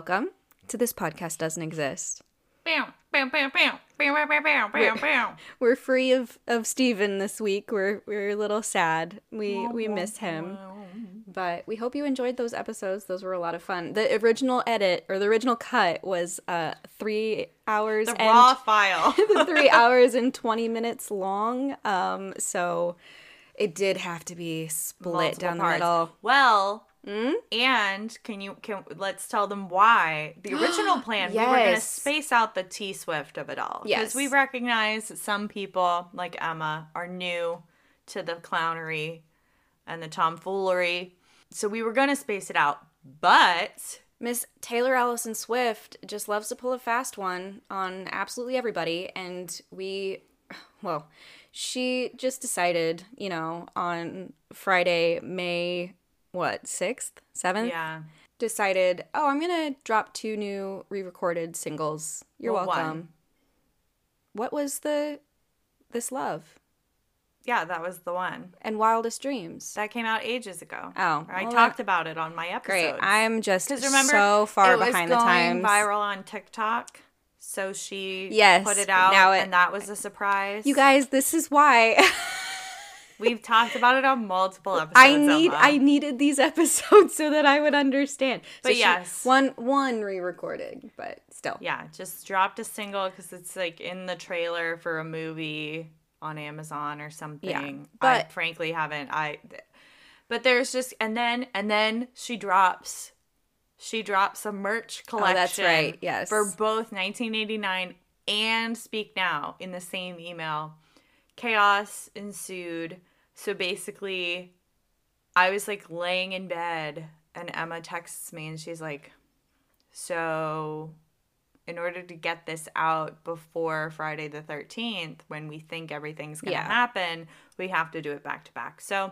welcome to This Podcast Doesn't Exist. We're, we're free of, of Stephen this week. We're, we're a little sad. We, we miss him. But we hope you enjoyed those episodes. Those were a lot of fun. The original edit or the original cut was uh, three hours. The and, raw file. the three hours and 20 minutes long. Um, so it did have to be split Multiple down parts. the middle. Well, Mm? and can you can let's tell them why the original plan we were going to space out the T Swift of it all Yes. Because we recognize that some people like Emma are new to the clownery and the tomfoolery, so we were going to space it out, but Miss Taylor Allison Swift just loves to pull a fast one on absolutely everybody. And we, well, she just decided, you know, on Friday, May, what, 6th, 7th? yeah, Decided, oh, I'm going to drop two new re recorded singles. You're Well, one. welcome. What was the This Love yeah, that was the one and Wildest Dreams? that came out ages ago. Oh, I well, talked that- about it on my episode. Great. I'm just remember, so far behind the times. viral on TikTok. So she Yes, put it out, now it- and that was a surprise. You guys, this is why. we've talked about it on multiple episodes. I need Emma. I needed these episodes so that I would understand. But yes. one one re-recorded, but still. yeah, just dropped a single because it's like in the trailer for a movie on Amazon or something. I but- frankly haven't. I, but there's just and then and then she drops. She drops a merch collection. Oh, that's right, yes. For both 1989 and Speak Now in the same email. Chaos ensued. So basically, I was like laying in bed and Emma texts me and she's like, So, in order to get this out before Friday the 13th, when we think everything's going to Yeah. happen, we have to do it back to back. So,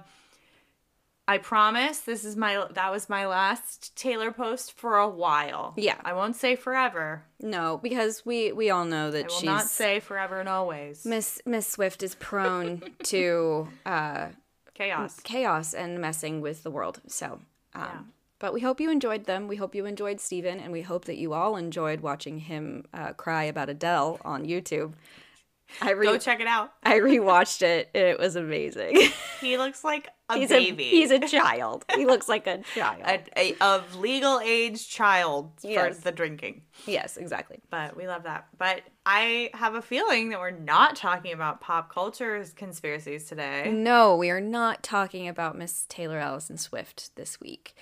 I promise this is my that was my last Taylor post for a while. Yeah. I won't say forever. No, because we we all know I that will she's not say forever and always. Miss Miss Swift is prone to uh, Chaos. chaos and messing with the world. So, um, Yeah. but we hope you enjoyed them. We hope you enjoyed Steven, and we hope that you all enjoyed watching him uh, cry about Adele on YouTube. I re- Go check it out. I rewatched it. and It was amazing. He looks like a he's baby. a he's a child. He looks like a child. a, a of legal age child Yes. for the drinking. yes, exactly. But we love that. But I have a feeling that we're not talking about pop culture conspiracies today. No, we are not talking about Miss Taylor Allison Swift this week.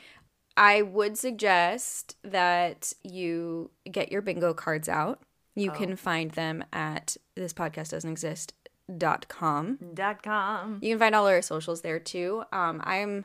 I would suggest that you get your bingo cards out. You can find them at this podcast doesn't exist dot com. Dot com. You can find all our socials there too. Um, I'm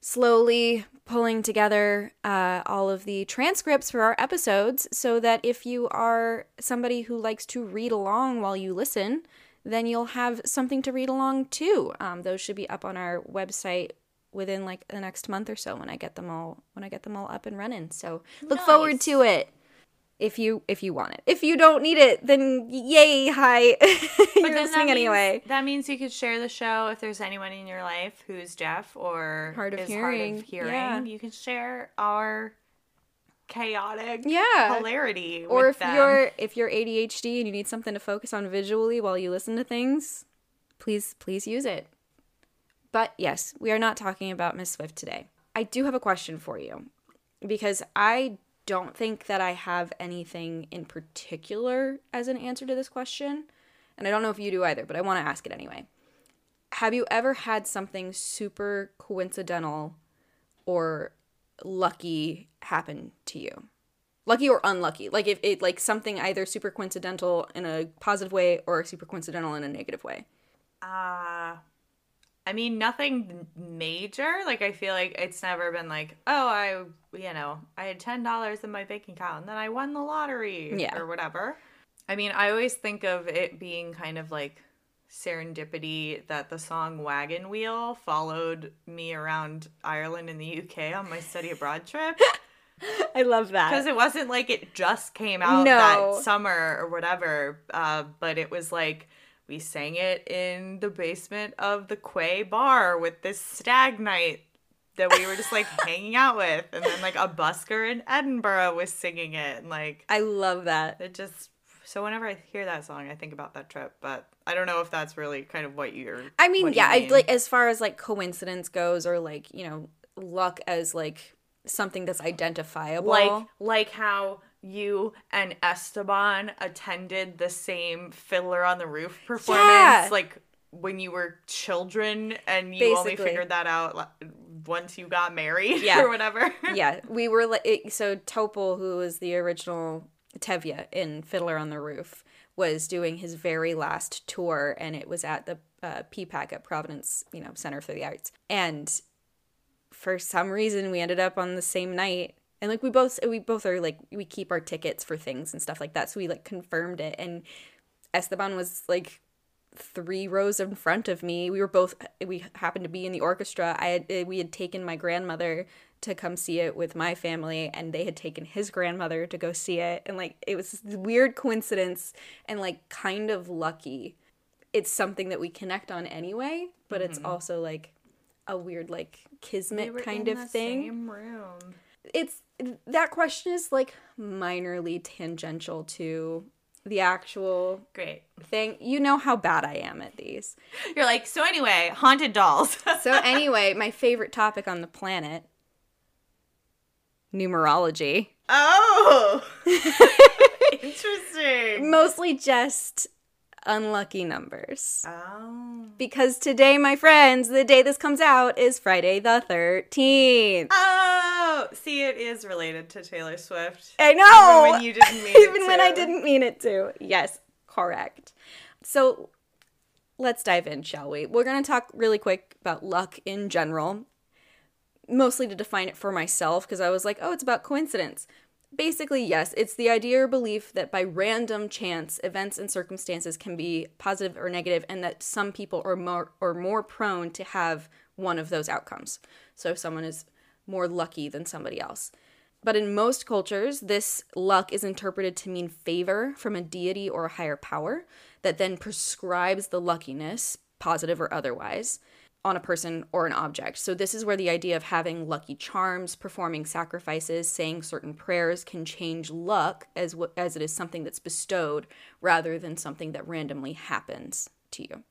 slowly pulling together uh, all of the transcripts for our episodes so that if you are somebody who likes to read along while you listen, then you'll have something to read along too. Um, those should be up on our website within like the next month or so when I get them all when I get them all up and running. So look forward to it. If you if you want it. If you don't need it, then yay, hi. You're that listening means, anyway. That means you could share the show if there's anyone in your life who's deaf or Hard of is hearing. hard of hearing. Yeah. You can share our chaotic Yeah. hilarity. or with if them. you're if you're ADHD and you need something to focus on visually while you listen to things, please please use it. But yes, we are not talking about Miss Swift today. I do have a question for you because I don't think that I have anything in particular as an answer to this question, and I don't know if you do either, but I want to ask it anyway. Have you ever had something super coincidental or lucky happen to you? lucky or unlucky like if it like something either super coincidental in a positive way or super coincidental in a negative way Uh, I mean, nothing major. Like, I feel like it's never been like, oh, I, you know, I had $10 in my bank account and then I won the lottery Yeah. or whatever. I mean, I always think of it being kind of like serendipity that the song Wagon Wheel followed me around Ireland and the UK on my study abroad trip. i love that Because it wasn't like it just came out No. that summer or whatever, uh, but it was like we sang it in the basement of the Quay bar with this stag night that we were just like hanging out with, and then like a busker in Edinburgh was singing it, and like I love that. it just. So whenever I hear that song, I think about that trip, but I don't know if that's really kind of what you're. I mean, yeah, I like as far as like coincidence goes, or like you know, luck as like something that's identifiable. like like how you and Esteban attended the same Fiddler on the Roof performance, Yeah. like when you were children, and you only figured that out once you got married Yeah. or whatever. yeah, we were like so Topol, who was the original Tevye in Fiddler on the Roof, was doing his very last tour, and it was at the uh, PPAC at Providence, you know, Center for the Arts, and for some reason we ended up on the same night. And like we both we both are like we keep our tickets for things and stuff like that. So we like confirmed it and Esteban was like three rows in front of me. We were both we happened to be in the orchestra. I had eh, we had taken my grandmother to come see it with my family and they had taken his grandmother to go see it and like it was this weird coincidence and like kind of lucky. It's something that we connect on anyway, but it's also like a weird like kismet kind of thing Same room. it's that question is like minorly tangential to the actual Great. thing. You know how bad I am at these. You're like so. Anyway, haunted dolls. So anyway, my favorite topic on the planet numerology. oh, interesting. Mostly just unlucky numbers. Oh. Because today, my friends, the day this comes out is Friday the 13th. Oh, Oh, see, it is related to Taylor Swift. I know. Even when you didn't mean it Even when I didn't mean it to. Yes, correct. So let's dive in, shall we? We're going to talk really quick about luck in general, mostly to define it for myself because I was like, oh, it's about coincidence. Basically, yes, it's the idea or belief that by random chance, events and circumstances can be positive or negative, and that some people are more or more prone to have one of those outcomes. So if someone is more lucky than somebody else. But in most cultures, this luck is interpreted to mean favor from a deity or a higher power that then prescribes the luckiness, positive or otherwise, on a person or an object. So, this is where the idea of having lucky charms, performing sacrifices, saying certain prayers can change luck as, w- as it is something that's bestowed rather than something that randomly happens to you.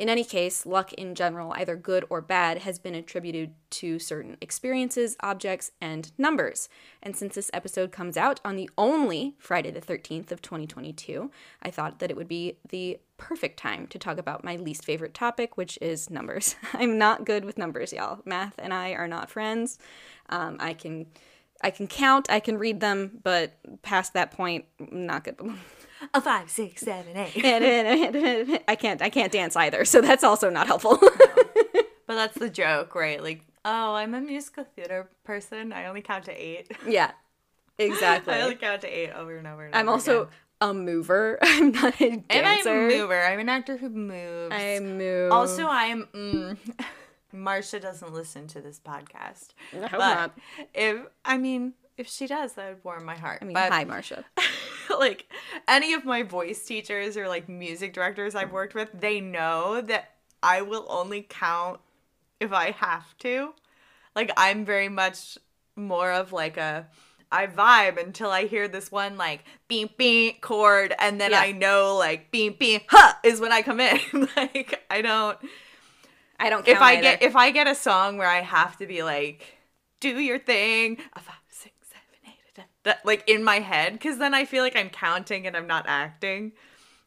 In any case, luck in general, either good or bad, has been attributed to certain experiences, objects, and numbers. And since this episode comes out on the only Friday the 13th of 2022, I thought that it would be the perfect time to talk about my least favorite topic, which is numbers. I'm not good with numbers, y'all. Math and I are not friends. Um, I can. I can count, I can read them, but past that point, not good. A five, six, seven, eight. I can't I can't dance either, so that's also not helpful. But that's the joke, right? Like, oh, I'm a musical theater person. I only count to eight. yeah. Exactly. I only count to eight over and over and I'm over also again. a mover. I'm not a And dancer. I'm a mover. I'm an actor who moves. I move. Also, I'm. Mm, Marsha doesn't listen to this podcast. I hope but not. if I mean, if she does, that would warm my heart. I mean, but hi, Marcia. Like any of my voice teachers or like music directors I've worked with, they know that I will only count if I have to. Like I'm very much more of like a I vibe until I hear this one like beep beep chord and then Yeah. I know like beep beep huh is when I come in. like I don't I don't count if I either. get if I get a song where I have to be like, do your thing, a five, six, seven, eight, da, da, that like in my head, because then I feel like I'm counting and I'm not acting.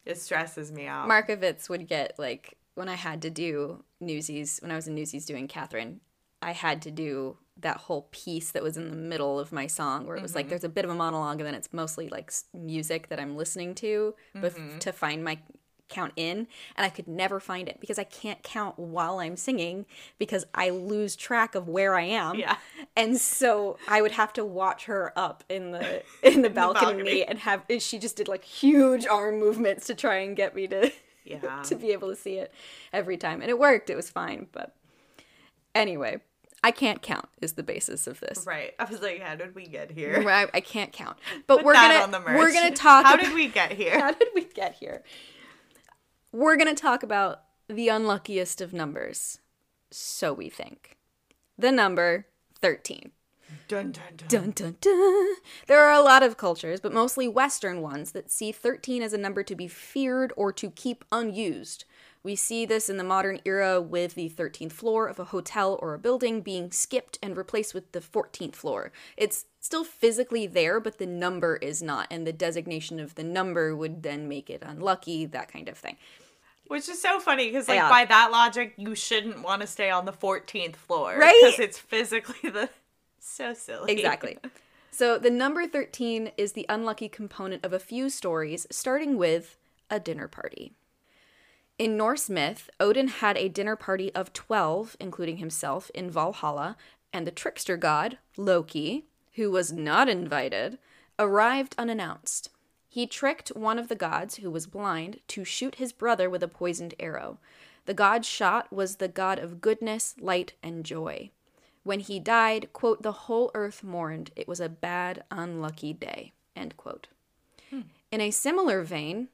It stresses me out. Markovitz would get like when I had to do Newsies when I was in Newsies doing Catherine, I had to do that whole piece that was in the middle of my song where it was Mm-hmm. like there's a bit of a monologue and then it's mostly like music that I'm listening to bef- Mm-hmm. to find my count in and I could never find it because I can't count while I'm singing because I lose track of where I am. Yeah. And so I would have to watch her up in the in the balcony, balcony. and have she just did like huge arm movements to try and get me to Yeah. to be able to see it every time. And it worked. It was fine, but anyway, I can't count is the basis of this. right. I was like, how did we get here? I, I can't count. But Put we're gonna on the merch. we're gonna talk How about, did we get here? how did we get here? We're gonna talk about the unluckiest of numbers. So we think. the number 13. Dun dun dun. Dun dun dun. There are a lot of cultures, but mostly Western ones, that see 13 as a number to be feared or to keep unused. We see this in the modern era with the 13th floor of a hotel or a building being skipped and replaced with the 14th floor. It's still physically there, but the number is not, and the designation of the number would then make it unlucky, that kind of thing. Which is so funny because, like, Yeah. by that logic, you shouldn't want to stay on the 14th floor. Right? Because it's physically the. So silly. Exactly. So the number 13 is the unlucky component of a few stories, starting with a dinner party. In Norse myth, Odin had a dinner party of 12, including himself, in Valhalla, and the trickster god, Loki, who was not invited, arrived unannounced. He tricked one of the gods, who was blind, to shoot his brother with a poisoned arrow. The god shot was the god of goodness, light, and joy. When he died, quote, the whole earth mourned. It was a bad, unlucky day, end quote. In a similar vein,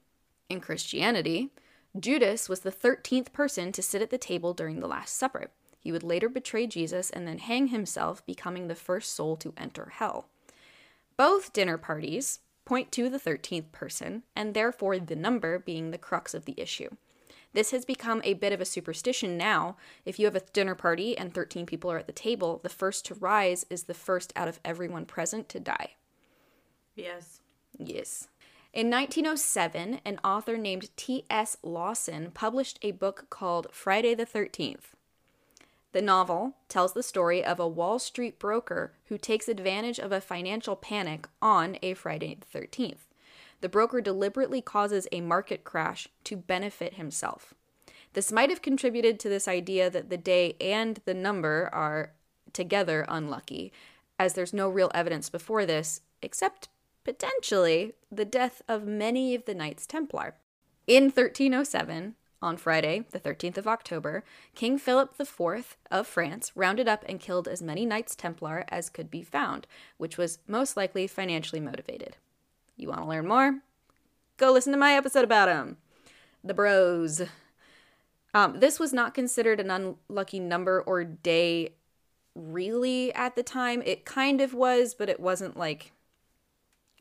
in Christianity, Judas was the 13th person to sit at the table during the Last Supper. He would later betray Jesus and then hang himself, becoming the first soul to enter hell. Both dinner parties point to the 13th person, and therefore the number being the crux of the issue. This has become a bit of a superstition now. If you have a dinner party and 13 people are at the table, the first to rise is the first out of everyone present to die. Yes. Yes. In 1907, an author named T.S. Lawson published a book called Friday the 13th. The novel tells the story of a Wall Street broker who takes advantage of a financial panic on a Friday the 13th. The broker deliberately causes a market crash to benefit himself. This might have contributed to this idea that the day and the number are together unlucky, as there's no real evidence before this, except potentially the death of many of the Knights Templar. In 1307, on Friday, the 13th of October, King Philip IV of France rounded up and killed as many Knights Templar as could be found, which was most likely financially motivated. You want to learn more? Go listen to my episode about them. The Bros. Um, this was not considered an unlucky number or day really at the time. It kind of was, but it wasn't like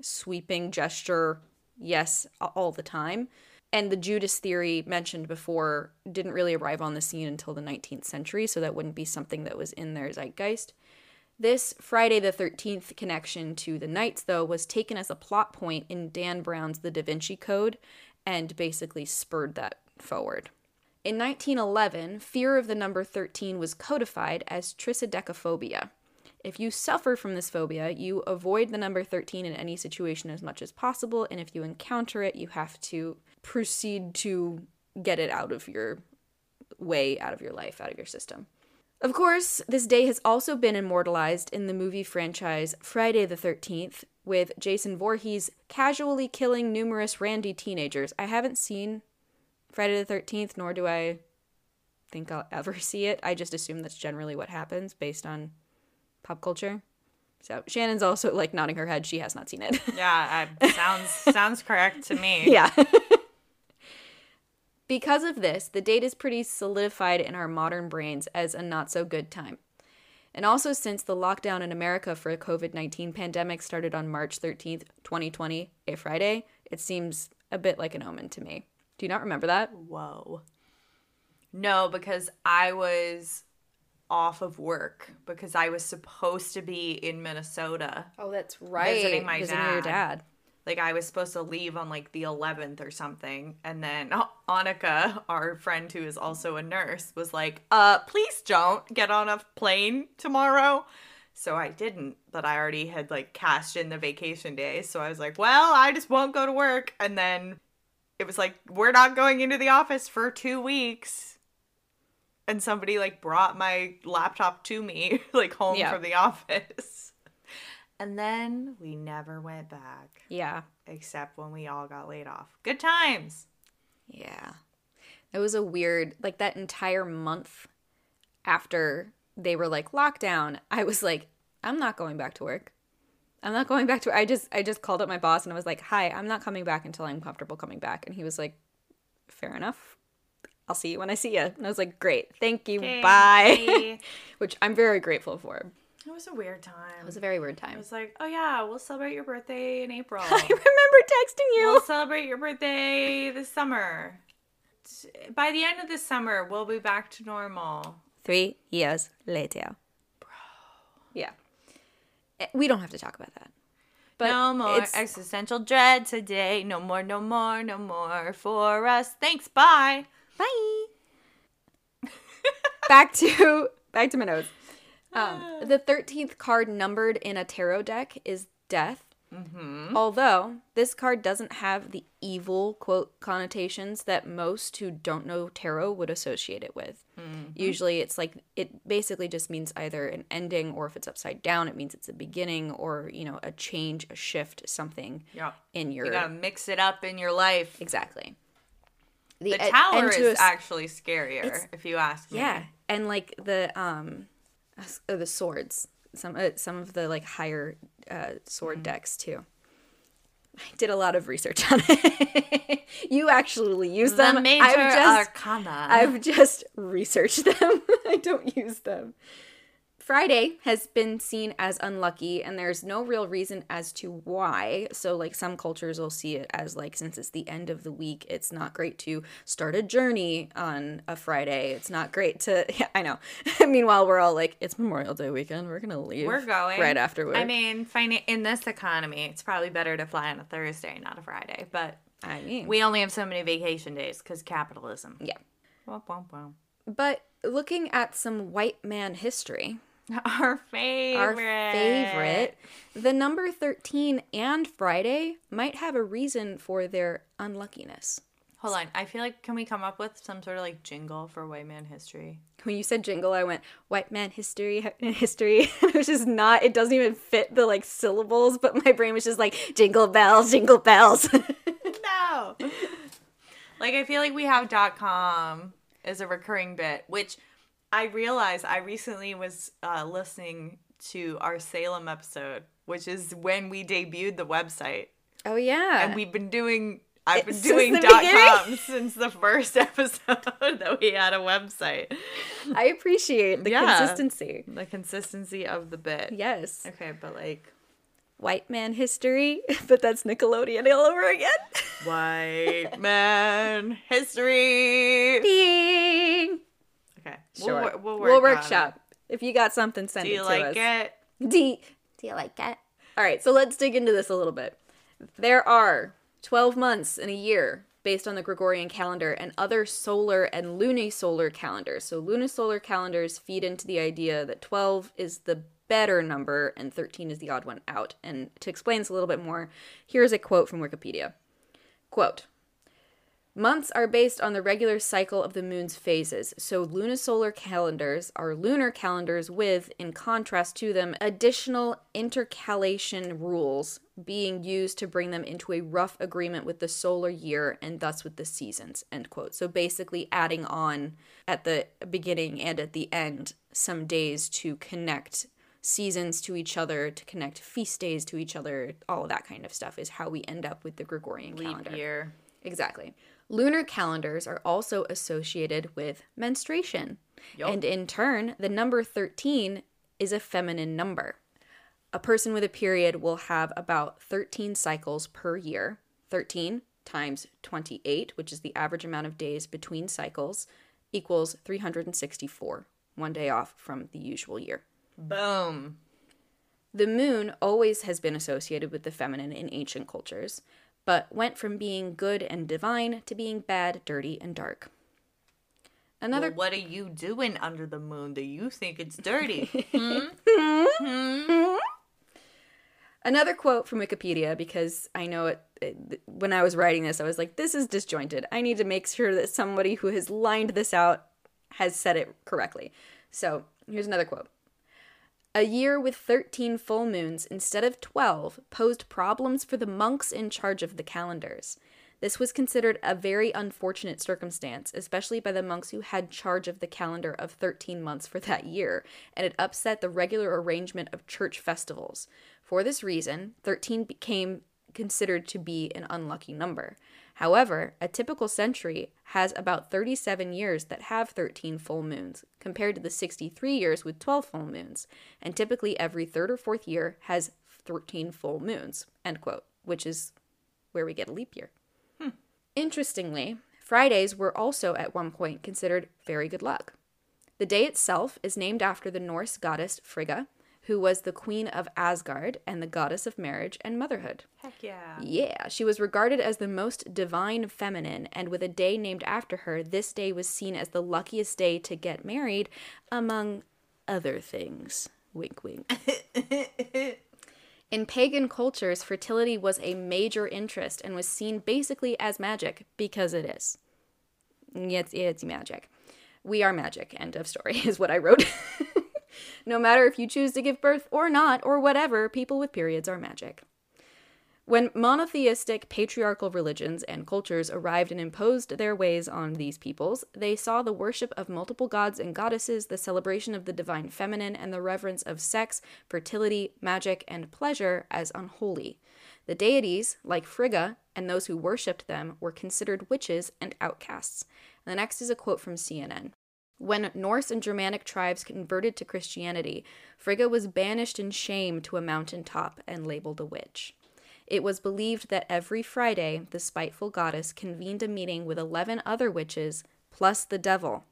sweeping gesture, yes, all the time. And the Judas theory mentioned before didn't really arrive on the scene until the 19th century, so that wouldn't be something that was in their zeitgeist. This Friday the 13th connection to the Knights, though, was taken as a plot point in Dan Brown's The Da Vinci Code and basically spurred that forward. In 1911, fear of the number 13 was codified as triskaidekaphobia. If you suffer from this phobia, you avoid the number 13 in any situation as much as possible, and if you encounter it, you have to proceed to get it out of your way, out of your life, out of your system. Of course, this day has also been immortalized in the movie franchise Friday the 13th, with Jason Voorhees casually killing numerous randy teenagers. I haven't seen Friday the 13th, nor do I think I'll ever see it. I just assume that's generally what happens based on pop culture. So Shannon's also like nodding her head. She has not seen it. Yeah, I, sounds sounds correct to me. yeah. because of this, the date is pretty solidified in our modern brains as a not so good time. And also, since the lockdown in America for the COVID 19 pandemic started on March 13th, 2020, a Friday, it seems a bit like an omen to me. Do you not remember that? Whoa. No, because I was off of work because I was supposed to be in Minnesota. Oh, that's right. Visiting my Visiting your dad. Like I was supposed to leave on like the 11th or something. And then Annika, our friend who is also a nurse, was like, "Uh, please don't get on a plane tomorrow." So I didn't, but I already had like cashed in the vacation days. So I was like, "Well, I just won't go to work." And then it was like, "We're not going into the office for 2 weeks." And somebody like brought my laptop to me like home Yeah. from the office. And then we never went back Yeah. except when we all got laid off. Good times. Yeah. It was a weird, like that entire month after they were like lockdown, I was like, I'm not going back to work. I'm not going back to I just I just called up my boss and I was like, "Hi, I'm not coming back until I'm comfortable coming back." And he was like, "Fair enough. I'll see you when I see you. And I was like, great, thank you, Okay, bye. bye. Which I'm very grateful for. It was a weird time. It was a very weird time. It was like, oh yeah, we'll celebrate your birthday in April. I remember texting you. we'll celebrate your birthday this summer. By the end of the summer, we'll be back to normal. Three years later. Bro. Yeah. Eh, We don't have to talk about that. But no more it's- existential dread today. No more, no more, no more for us. Thanks. Bye. Bye. back to back to my notes. Um, the thirteenth card numbered in a tarot deck is Death. Although this card doesn't have the evil quote connotations that most who don't know tarot would associate it with. Usually, it's like it basically just means either an ending, or if it's upside down, it means it's a beginning, or you know, a change, a shift, something Yeah. in your You gotta mix it up in your life. exactly. The e- tower and is a actually scarier, if you ask me. Yeah, and like the um, uh, the swords, some uh, some of the like higher uh, sword Mm-hmm. decks too. I did a lot of research on it. you actually use The them. major I've just arcana. I've just researched them. I don't use them. Friday has been seen as unlucky, and there's no real reason as to why. So, like, some cultures will see it as, like, since it's the end of the week, it's not great to start a journey on a Friday. It's not great to, yeah, I know. Meanwhile, we're all like, it's Memorial Day weekend. We're going to leave. We're going Right after work. I mean, in this economy, it's probably better to fly on a Thursday, not a Friday. But I mean, we only have so many vacation days because capitalism. yeah. Womp, womp, womp. But looking at some white man history, Our favorite. our favorite, the number 13 and Friday might have a reason for their unluckiness. Hold on. I feel like can we come up with some sort of like jingle for white man history? When you said jingle, I went white man history, history, which is not. It doesn't even fit the like syllables. But my brain was just like jingle bells, jingle bells. no. like I feel like we have dot com as a recurring bit, which I realized I recently was uh, listening to our Salem episode, which is when we debuted the website. oh yeah, and we've been doing I've been Since doing dot com since the first episode that we had a website. I appreciate the Yeah. consistency. The consistency of the bit. Yes, Okay, but like white man history, but that's Nickelodeon all over again. white man history. Ding. Okay, Sure, We'll, we'll, wor- we'll, work on workshop. If you got something, send it. to us. Do you like it? Do, do you like it? All right, so let's dig into this a little bit. There are 12 months in a year based on the Gregorian calendar and other solar and lunisolar calendars. So, lunisolar calendars feed into the idea that 12 is the better number and 13 is the odd one out. And to explain this a little bit more, here's a quote from Wikipedia. Quote, Months are based on the regular cycle of the moon's phases, so lunisolar calendars are lunar calendars with, in contrast to them, additional intercalation rules being used to bring them into a rough agreement with the solar year and thus with the seasons. End quote. So basically adding on at the beginning and at the end some days to connect seasons to each other, to connect feast days to each other, all of that kind of stuff is how we end up with the Gregorian calendar. Year. Exactly. Lunar calendars are also associated with menstruation. Yup. And in turn, the number 13 is a feminine number. A person with a period will have about 13 cycles per year. 13 times 28, which is the average amount of days between cycles, equals 364, one day off from the usual year. Boom. The moon always has been associated with the feminine in ancient cultures, but went from being good and divine to being bad, dirty, and dark. Another Well, what are you doing under the moon? Do you think it's dirty? Hmm? Hmm? Another quote from Wikipedia because I know it, it. When I was writing this, I was like, "This is disjointed. I need to make sure that somebody who has lined this out has said it correctly." So here's another quote: "A year with 13 full moons instead of 12 posed problems for the monks in charge of the calendars. This was considered a very unfortunate circumstance, especially by the monks who had charge of the calendar of 13 months for that year, and it upset the regular arrangement of church festivals. For this reason, 13 became considered to be an unlucky number. However, a typical century has about 37 years that have 13 full moons, compared to the 63 years with 12 full moons, and typically every third or fourth year has 13 full moons, end quote, which is where we get a leap year. Hmm. Interestingly, Fridays were also at one point considered very good luck. The day itself is named after the Norse goddess Frigga, who was the queen of Asgard and the goddess of marriage and motherhood. Heck yeah. Yeah, she was regarded as the most divine feminine, and with a day named after her, this day was seen as the luckiest day to get married, among other things. Wink, wink. In pagan cultures, fertility was a major interest and was seen basically as magic because it is. It's, it's magic. We are magic, end of story, is what I wrote. no matter if you choose to give birth or not, or whatever, people with periods are magic. When monotheistic patriarchal religions and cultures arrived and imposed their ways on these peoples, they saw the worship of multiple gods and goddesses, the celebration of the divine feminine, and the reverence of sex, fertility, magic, and pleasure as unholy. The deities, like Frigga, and those who worshipped them, were considered witches and outcasts. And the next is a quote from CNN. When Norse and Germanic tribes converted to Christianity, Frigga was banished in shame to a mountain top and labeled a witch. It was believed that every Friday, the spiteful goddess convened a meeting with 11 other witches, plus the devil,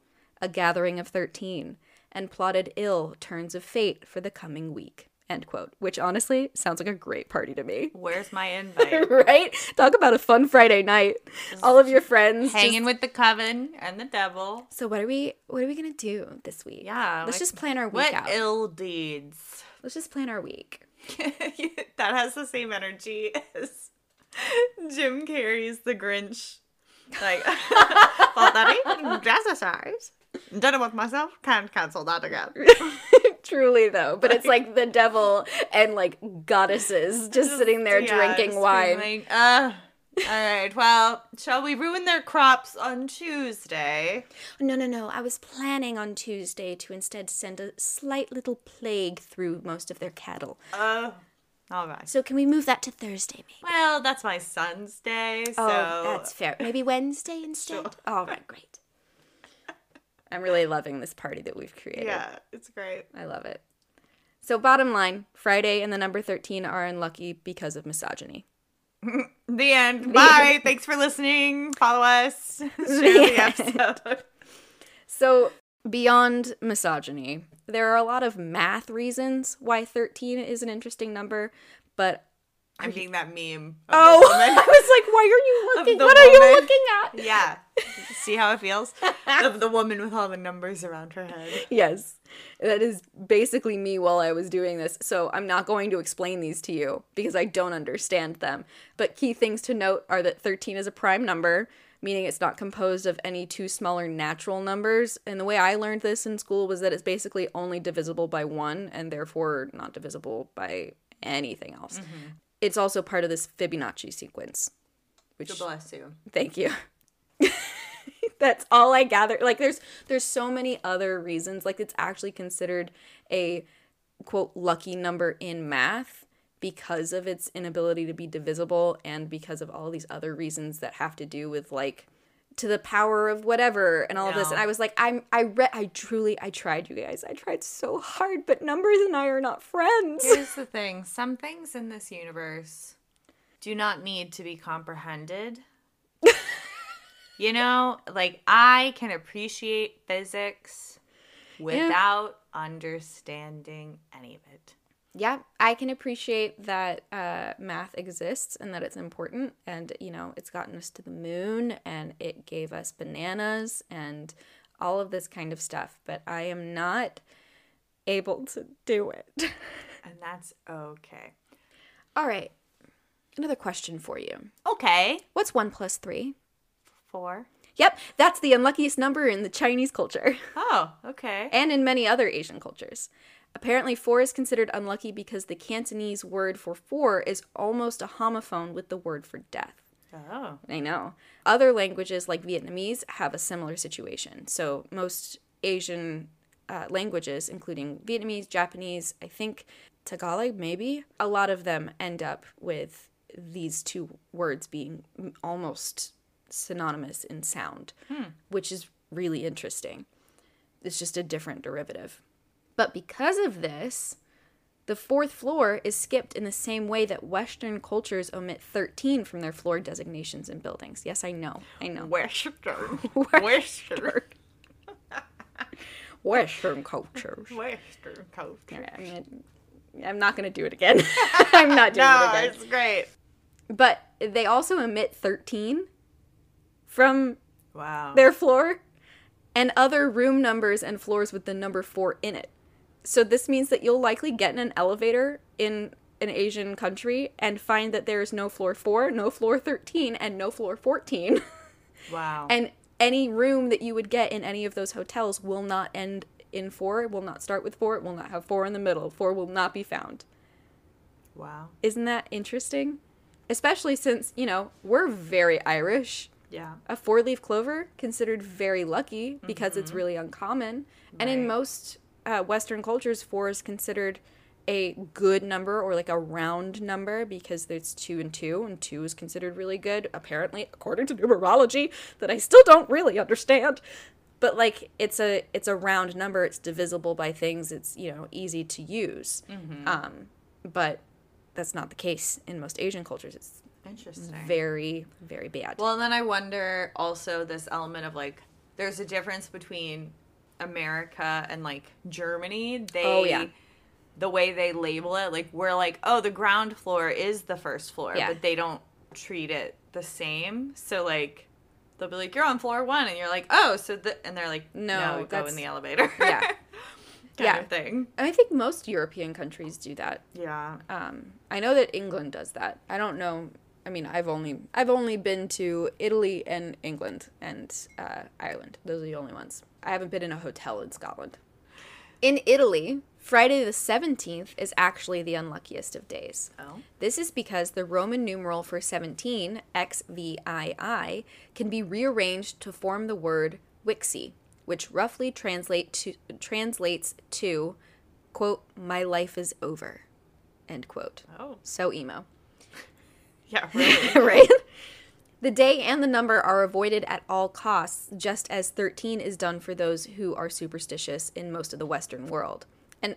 a gathering of 13, and plotted ill turns of fate for the coming week. End quote. Which honestly sounds like a great party to me. Where's my invite? right? Talk about a fun Friday night. All of your friends Hanging just- with the coven and the devil. So what are we what are we gonna do this week? Yeah. Let's like, just plan our week What out. ill deeds? Let's just plan our week. that has the same energy as Jim Carrey's The Grinch. Like, thought that even jazzercise. Done it with myself. Can't cancel that again. Truly though, but it's like the devil and like goddesses just sitting there Yeah, drinking wine. being like, uh, all right. Well, shall we ruin their crops on Tuesday? No, no, no. I was planning on Tuesday to instead send a slight little plague through most of their cattle. Uh, all right. So can we move that to Thursday, maybe? Well, that's my son's day, so Oh, that's fair. Maybe Wednesday instead. Sure. All right, great. I'm really loving this party that we've created. yeah, it's great. I love it. So, bottom line Friday and the number 13 are unlucky because of misogyny. The end. Bye. Thanks for listening. Follow us. Share the end. episode. So, beyond misogyny, there are a lot of math reasons why 13 is an interesting number, but I'm being that meme. Oh, The I was like, why are you looking? the What are you looking at? yeah. See how it feels? The, the woman with all the numbers around her head. Yes, that is basically me while I was doing this. So I'm not going to explain these to you because I don't understand them. But key things to note are that 13 is a prime number, meaning it's not composed of any two smaller natural numbers. And the way I learned this in school was that it's basically only divisible by one and therefore not divisible by anything else. Mm-hmm. It's also part of this Fibonacci sequence, which God bless you. Thank you. That's all I gather. Like there's there's so many other reasons. Like it's actually considered a quote lucky number in math because of its inability to be divisible and because of all these other reasons that have to do with like to the power of whatever and all this. And I was like, I'm I read I truly I tried you guys. I tried so hard, but numbers and I are not friends. Here's the thing some things in this universe do not need to be comprehended. you know, like I can appreciate physics without understanding any of it. yeah, I can appreciate that uh, math exists and that it's important. And, you know, it's gotten us to the moon and it gave us bananas and all of this kind of stuff. But I am not able to do it. And that's okay. all right. Another question for you Okay. What's one plus three? Four. Yep, that's the unluckiest number in the Chinese culture Oh, okay. and in many other Asian cultures. Apparently, four is considered unlucky because the Cantonese word for four is almost a homophone with the word for death. Oh. I know. Other languages like Vietnamese have a similar situation. So most Asian uh, languages, including Vietnamese, Japanese, I think Tagalog, maybe, a lot of them end up with these two words being almost synonymous in sound, hmm. which is really interesting. It's just a different derivative. But because of this, the fourth floor is skipped in the same way that Western cultures omit 13 from their floor designations in buildings. Yes, I know. I know. Western. Western. Western. Western cultures. Western cultures. Yeah, I'm, gonna, I'm not going to do it again. I'm not doing No, it again. No, it's great. But they also omit 13 from Wow. their floor and other room numbers and floors with the number 4 in it. So this means that you'll likely get in an elevator in an Asian country and find that there is no floor 4, no floor 13, and no floor 14. wow. and any room that you would get in any of those hotels will not end in 4, it will not start with 4, it will not have 4 in the middle. 4 will not be found. wow. Isn't that interesting? Especially since, you know, we're very Irish. Yeah. A four leaf clover considered very lucky because it's really uncommon. And in most uh, Western cultures, four is considered a good number or like a round number because there's two and two, and two is considered really good, apparently, according to numerology, that I still don't really understand. But like it's a it's a round number, it's divisible by things, it's you know easy to use. Um, but that's not the case in most Asian cultures. It's Interesting. very very bad. Well, then I wonder also this element of like, there's a difference between America and like Germany. They, Oh, yeah. the way they label it, like we're like, oh, the ground floor is the first floor, Yeah. but they don't treat it the same. So like, they'll be like, you're on floor one, and you're like, oh, so the, and they're like, No, no, go in the elevator. Yeah. kind Yeah. of thing. I think most European countries do that. Yeah. Um, I know that England does that. I don't know. I mean, I've only I've only been to Italy and England and uh, Ireland. Those are the only ones. I haven't been in a hotel in Scotland. In Italy, Friday the seventeenth is actually the unluckiest of days. Oh. This is because the Roman numeral for 17, XVII, can be rearranged to form the word Wixie, which roughly translate to, translates to, quote, my life is over, end quote. Oh. So emo. Yeah. Really. right? The day and the number are avoided at all costs, just as 13 is done for those who are superstitious in most of the Western world. And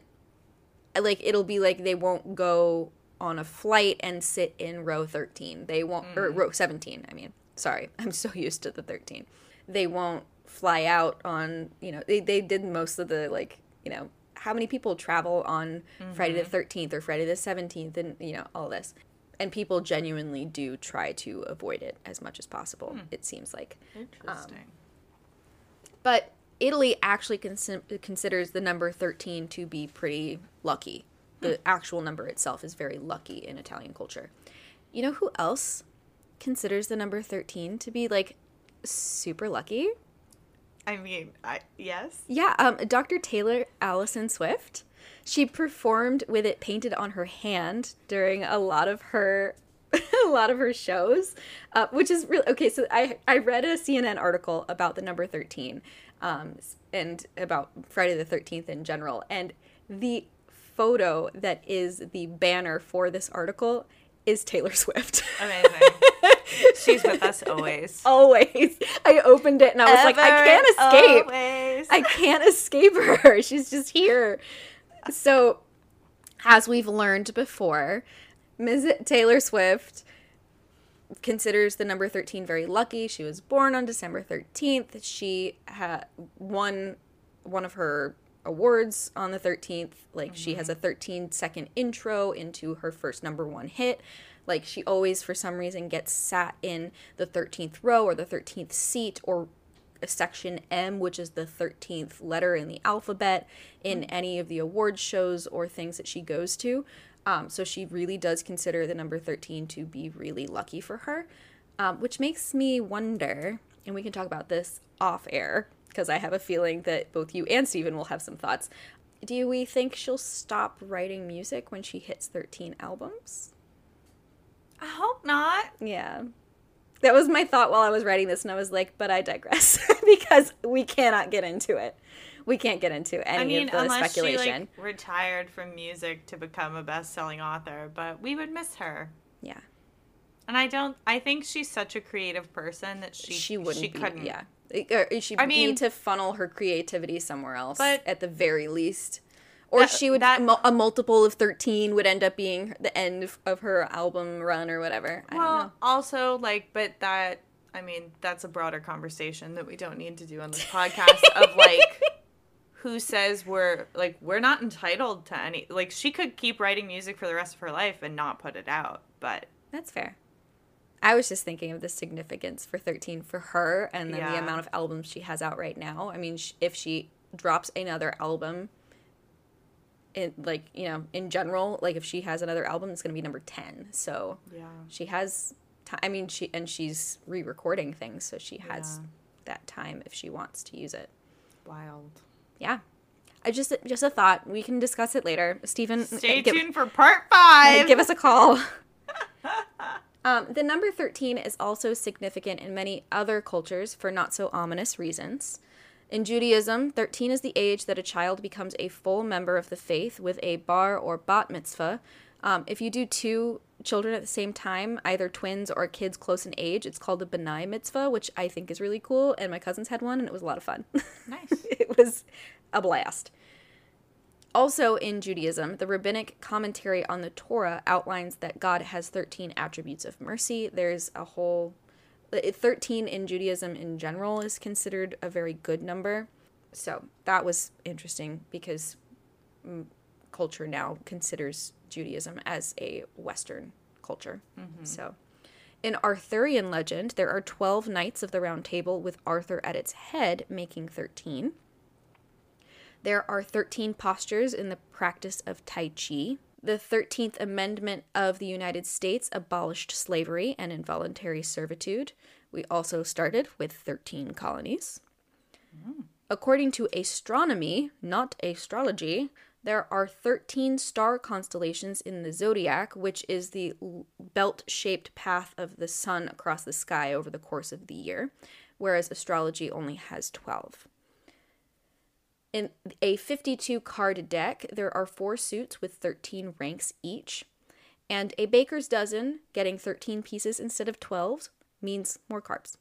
uh, like it'll be like they won't go on a flight and sit in row 13. They won't or mm. row 17, I mean. Sorry. I'm so used to the 13. They won't fly out on, you know, they they did most of the like, you know, how many people travel on Friday the mm-hmm. 13th or Friday the 17th and, you know, all this. And people genuinely do try to avoid it as much as possible, hmm. it seems like. Um, Interesting. But Italy actually consi- considers the number 13 to be pretty lucky. The hmm. actual number itself is very lucky in Italian culture. You know who else considers the number 13 to be like super lucky? I mean, I yes. Yeah, um, Dr. Taylor Allison Swift. She performed with it painted on her hand during a lot of her a lot of her shows, uh, which is really okay. So I I read a CNN article about the number thirteen, um, and about Friday the Thirteenth in general, and the photo that is the banner for this article is Taylor Swift. Amazing. She's with us always. Always, I opened it and I was like, I can't escape. Always. I can't escape her. She's just here. So, as we've learned before, Ms. Taylor Swift considers the number 13 very lucky. She was born on December 13th. She had won one of her awards on the 13th. Like, she has a 13 second intro into her first number one hit. Like, she always, for some reason, gets sat in the 13th row or the 13th seat or a section M, which is the 13th letter in the alphabet, in any of the award shows or things that she goes to. Um, so she really does consider the number 13 to be really lucky for her, um, which makes me wonder, and we can talk about this off air because I have a feeling that both you and Steven will have some thoughts. Do we think she'll stop writing music when she hits 13 albums? I hope not. Yeah. That was my thought while I was writing this, and I was like, but I digress because we cannot get into it. We can't get into any I mean, of the unless she speculation. like retired from music to become a best-selling author, but we would miss her. yeah. And I don't. I think she's such a creative person that she she wouldn't she be, couldn't. yeah Or she I mean- need to funnel her creativity somewhere else But- at the very least or That- she would that- a multiple of 13 would end up being the end of, her album run or whatever i don't know Well, also like, but that. I mean, that's a broader conversation that we don't need to do on this podcast. of like, who says we're like we're not entitled to any. Like, she could keep writing music for the rest of her life and not put it out. But That's fair. I was just thinking of the significance for 13 for her and then the amount of albums she has out right now. I mean, sh- if she drops another album in like, you know, in general, like if she has another album it's going to be number 10. So yeah, she has time I mean, she and she's re-recording things, so she has Yeah. that time if she wants to use it. wild. Yeah. I just just a thought. We can discuss it later. Stephen uh, Stay give- tuned for part five. give us a call. um, the number 13 is also significant in many other cultures for not so ominous reasons. In Judaism, 13 is the age that a child becomes a full member of the faith with a bar or bat mitzvah. Um, if you do two children at the same time, either twins or kids close in age, it's called a B'nai mitzvah, which I think is really cool. And my cousins had one, and it was a lot of fun. nice. it was a blast. Also, in Judaism, the rabbinic commentary on the Torah outlines that God has 13 attributes of mercy. There's a whole. 13 in Judaism in general is considered a very good number. So that was interesting because mm, culture now considers Judaism as a Western culture. So. In Arthurian legend, there are 12 knights of the Round Table with Arthur at its head, making 13. There are 13 postures in the practice of Tai Chi. The 13th Amendment of the United States abolished slavery and involuntary servitude. We also started with 13 colonies. According to astronomy, not astrology, there are 13 star constellations in the zodiac, which is the belt shaped path of the sun across the sky over the course of the year, whereas astrology only has 12. In a 52 card deck, there are four suits with 13 ranks each, and a baker's dozen getting 13 pieces instead of 12 means more carbs,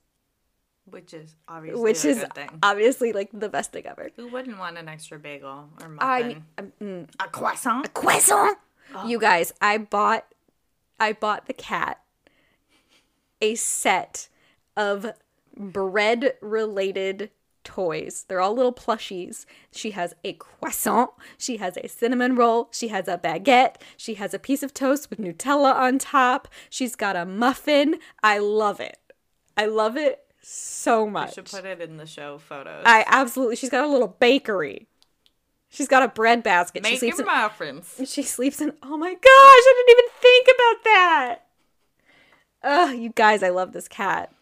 Which is obviously which a is obviously like the best thing ever. Who wouldn't want an extra bagel or I muffin? mean, um, mm, a croissant. croissant. You guys, I bought I bought the cat a set of bread related toys. They're all little plushies. She has a croissant, she has a cinnamon roll, she has a baguette, she has a piece of toast with Nutella on top. She's got a muffin. I love it. I love it so much. should put it in the show photos. I absolutely she's got a little bakery. She's got a bread basket. she Make sleeps your in muffins. she sleeps in. Oh my gosh, I didn't even think about that. Ugh, you guys, I love this cat.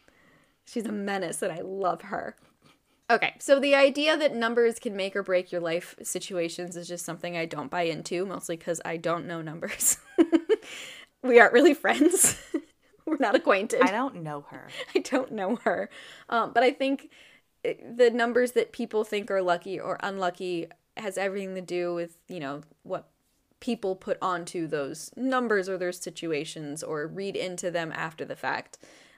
She's a menace and I love her. Okay, so the idea that numbers can make or break your life situations is just something I don't buy into, mostly because I don't know numbers. we aren't really friends. We're not acquainted. I don't know her. I don't know her. Um, but I think the numbers that people think are lucky or unlucky has everything to do with, you know, what people put onto those numbers or their situations or read into them after the fact.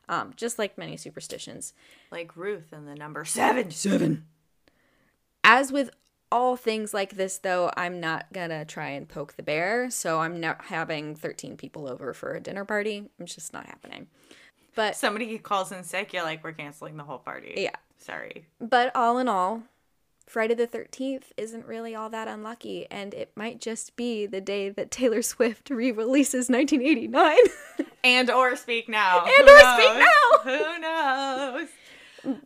Um, just like many superstitions. Like Ruth and the number seven. Seven. As with all things like this, though, I'm not gonna try and poke the bear. So I'm not having 13 people over for a dinner party. It's just not happening. But Somebody calls in sick, you're like, we're canceling the whole party. yeah. Sorry. But all in all, Friday the 13th isn't really all that unlucky, and it might just be the day that Taylor Swift re releases 1989. And or speak now. And Who or speak knows? now. Who knows?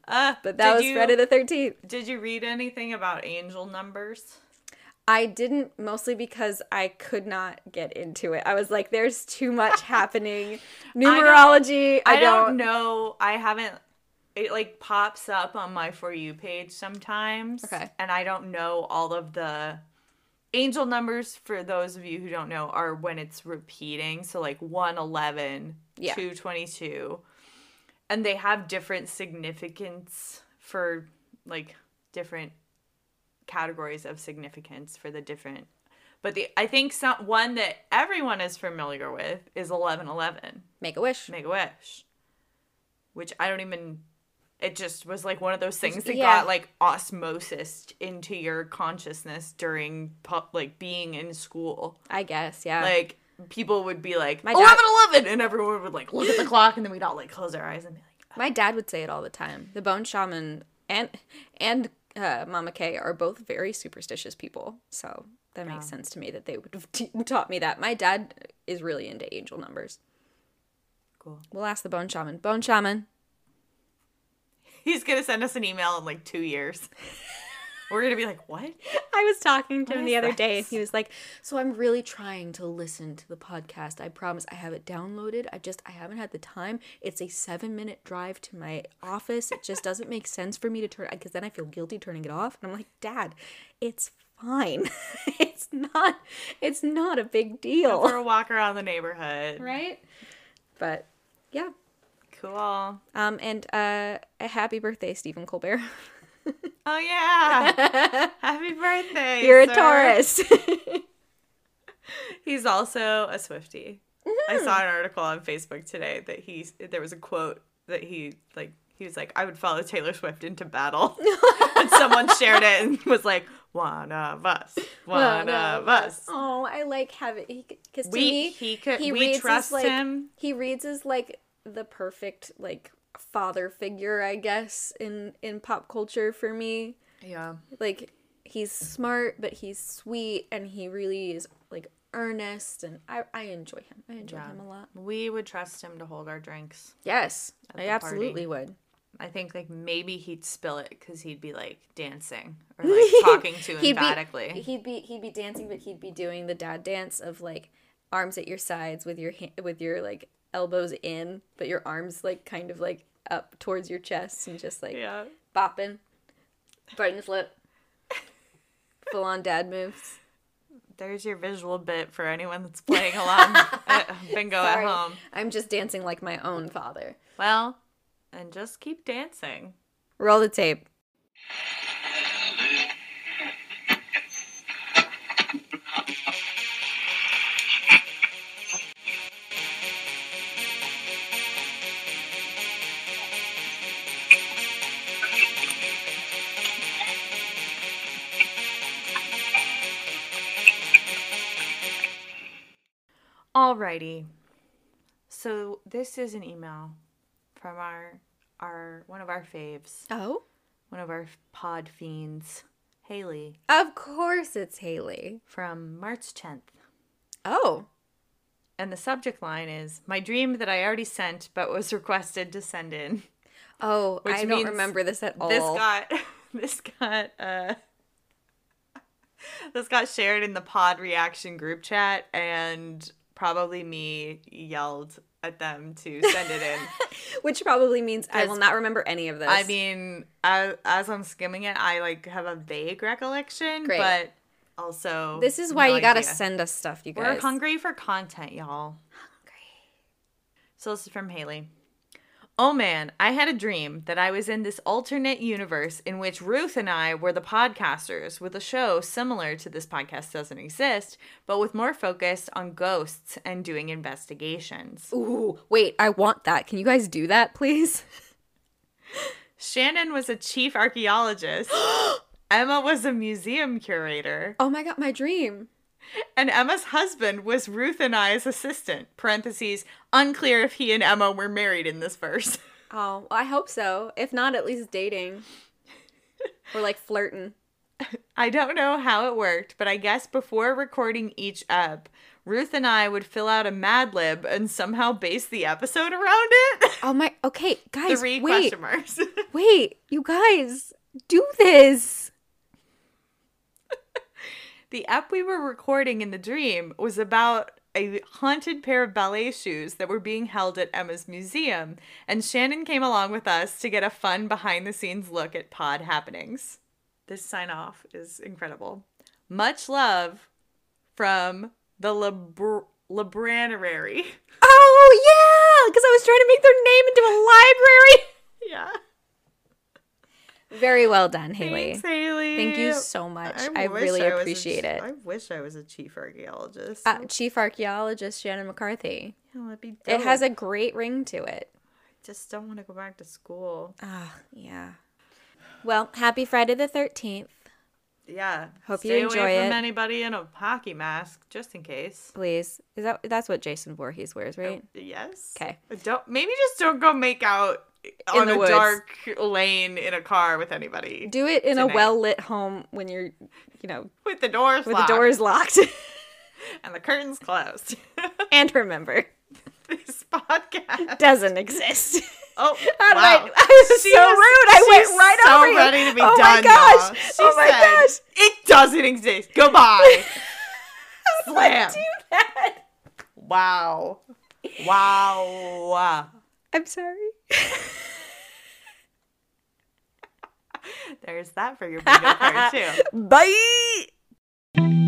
Uh, but that was you, Friday the 13th. Did you read anything about angel numbers? I didn't, mostly because I could not get into it. I was like, there's too much happening. Numerology, I, I don't know. I haven't. It like pops up on my for you page sometimes. Okay. And I don't know all of the angel numbers. For those of you who don't know, are when it's repeating. So like one eleven, Yeah. two twenty two, and they have different significance for like different categories of significance for the different. But the I think some one that everyone is familiar with is eleven eleven Make a wish. Make a Wish, which I don't even. It just was like one of those things that Yeah. got like osmosis into your consciousness during like being in school. I guess, yeah. Like people would be like My 11, dad- 11, and everyone would like look at the clock, and then we'd all like close our eyes and be like, My dad would say it all the time. The bone shaman and and uh, Mama Kay are both very superstitious people, so that makes sense to me that they would have t- taught me that. My dad is really into angel numbers. "Cool." We'll ask the bone shaman. Bone shaman, He's gonna send us an email in like two years. We're gonna be like, what? I was talking to him the other day, and he was like, "So I'm really trying to listen to the podcast. I promise. I have it downloaded. I just I haven't had the time. It's a seven minute drive to my office. It just doesn't make sense for me to turn because then I feel guilty turning it off. And I'm like, Dad, it's fine. it's not. It's not a big deal. For a walk around the neighborhood. right? But yeah. Cool. Um, and uh, a happy birthday, Stephen Colbert. Oh yeah. Happy birthday. You're a. Taurus. He's also a Swiftie. I Mm-hmm. saw an article on Facebook today that he there was a quote that he like he was like I would follow Taylor Swift into battle, and someone shared it and was like one of us, one of us. Oh, I like having because to We me he could he we reads trust as like him. he reads his like the perfect like father figure, I guess, in in pop culture for me. Yeah, Like he's smart, but he's sweet, and he really is like earnest, and I I enjoy him. I enjoy Yeah. him a lot. we would trust him to hold our drinks. Yes, I absolutely party. would. I think like maybe he'd spill it because he'd be like dancing or like talking too He'd emphatically. Be, he'd be he'd be dancing, but he'd be doing the dad dance of like arms at your sides with your with your like elbows in, but your arms like kind of like up towards your chest and just like yeah. bopping, biting his lip, full on dad moves. There's your visual bit for anyone that's playing along uh, at bingo Sorry. at home. I'm just dancing like my own father. Well, and just keep dancing. Roll the tape. Alrighty. So this is an email from our our one of our faves, Oh, one of our pod fiends, Haley, of course it's Haley. from March 10th. Oh, And the subject line is My dream that I already sent but was requested to send in. oh, Which I don't remember this at all. This got this got uh this got shared in the pod reaction group chat and probably me yelled at them to send it in. Which probably means I will not remember any of this. I mean, as, as I'm skimming it, I like have a vague recollection, Great. but also this is why no you gotta send us stuff, you guys. We're hungry for content, y'all. So this is from Haley. Oh man, I had a dream that I was in this alternate universe in which Ruth and I were the podcasters with a show similar to this podcast doesn't exist, but with more focus on ghosts and doing investigations. Ooh, wait, I want that. Can you guys do that, please? Shannon was a chief archaeologist. Emma was a museum curator. Oh my god, my dream. And Emma's husband was Ruth and I's assistant. Parentheses, unclear if he and Emma were married in this verse. Oh, I hope so. If not, at least dating. or like flirting. I don't know how it worked, but I guess before recording each ep, Ruth and I would fill out a Mad Lib and somehow base the episode around it. Oh my okay, guys. Three wait. question marks. Wait, you guys, do this. The ep we were recording in the dream was about a haunted pair of ballet shoes that were being held at Emma's museum, and Shannon came along with us to get a fun behind the scenes look at pod happenings. This sign off is incredible. Much love from the Labranary. Oh yeah, because I was trying to make their name into a library. yeah. Very well done, Haley. Thanks, Haley. Thank you so much. I, wish really a appreciate ch- it. I wish I was a chief archaeologist. Uh, Chief Archaeologist Shannon McCarthy. yeah, that'd be It has a great ring to it. I just don't want to go back to school. Ah, yeah. Well, happy Friday the 13th. Yeah. Hope you Stay enjoy away from it. anybody in a hockey mask, just in case. Please. Is that that's what Jason Voorhees wears, right? Yes. Okay. Don't maybe just don't go make out on a woods. dark lane in a car with anybody Do it in a well-lit home when you're, you know, with the doors with locked the doors locked. and the curtains closed. and remember, this podcast. doesn't exist. Oh, wow. I, I was She so rude. I went right so over you. ready to be oh done. my gosh. Oh she oh my said, gosh. It doesn't exist. Goodbye. Slam. Do that. Wow. Wow. I'm sorry. There's that for your bingo card, too. Bye.